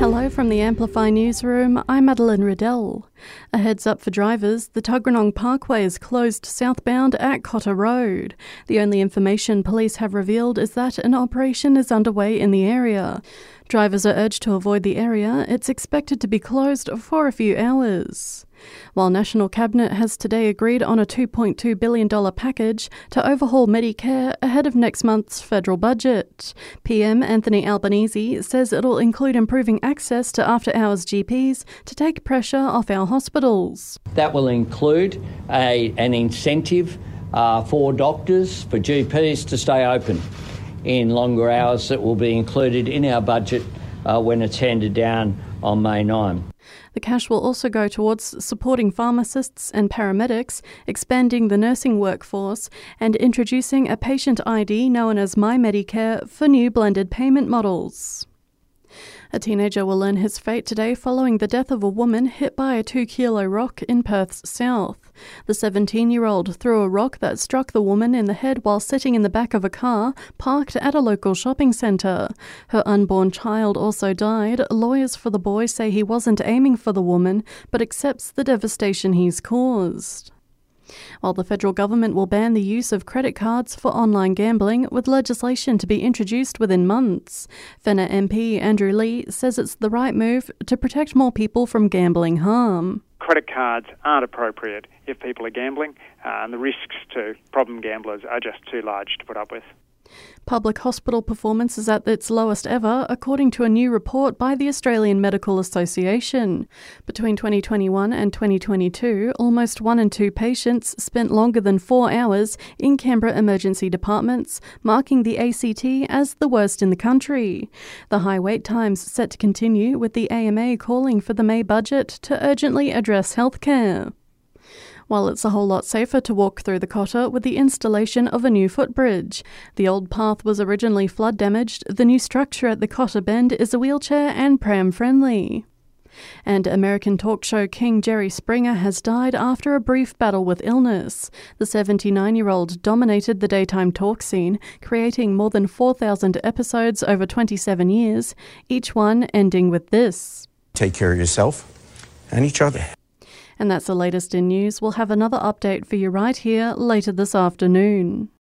Hello from the Amplify newsroom. I'm Madeline Riddell. A heads up for drivers the Tuggeranong Parkway is closed southbound at Cotter Road. The only information police have revealed is that an operation is underway in the area. Drivers are urged to avoid the area. It's expected to be closed for a few hours. While National Cabinet has today agreed on a $2.2 billion package to overhaul Medicare ahead of next month's federal budget, PM Anthony Albanese says it'll include improving access to after hours GPs to take pressure off our hospitals. That will include a, an incentive uh, for doctors, for GPs to stay open in longer hours that will be included in our budget uh, when it's handed down on May 9. The cash will also go towards supporting pharmacists and paramedics, expanding the nursing workforce, and introducing a patient ID known as My Medicare for new blended payment models. A teenager will learn his fate today following the death of a woman hit by a two kilo rock in Perth's south. The 17 year old threw a rock that struck the woman in the head while sitting in the back of a car parked at a local shopping centre. Her unborn child also died. Lawyers for the boy say he wasn't aiming for the woman, but accepts the devastation he's caused while the federal government will ban the use of credit cards for online gambling, with legislation to be introduced within months. Fenner MP Andrew Leigh says it's the right move to protect more people from gambling harm. Credit cards aren't appropriate if people are gambling, uh, and the risks to problem gamblers are just too large to put up with. Public hospital performance is at its lowest ever, according to a new report by the Australian Medical Association. Between 2021 and 2022, almost one in two patients spent longer than four hours in Canberra emergency departments, marking the ACT as the worst in the country. The high wait times set to continue, with the AMA calling for the May budget to urgently address healthcare while it's a whole lot safer to walk through the Cotter with the installation of a new footbridge. The old path was originally flood damaged, the new structure at the Cotter Bend is a wheelchair and pram friendly. And American talk show king Jerry Springer has died after a brief battle with illness. The 79 year old dominated the daytime talk scene, creating more than 4,000 episodes over 27 years, each one ending with this Take care of yourself and each other. And that's the latest in news. We'll have another update for you right here later this afternoon.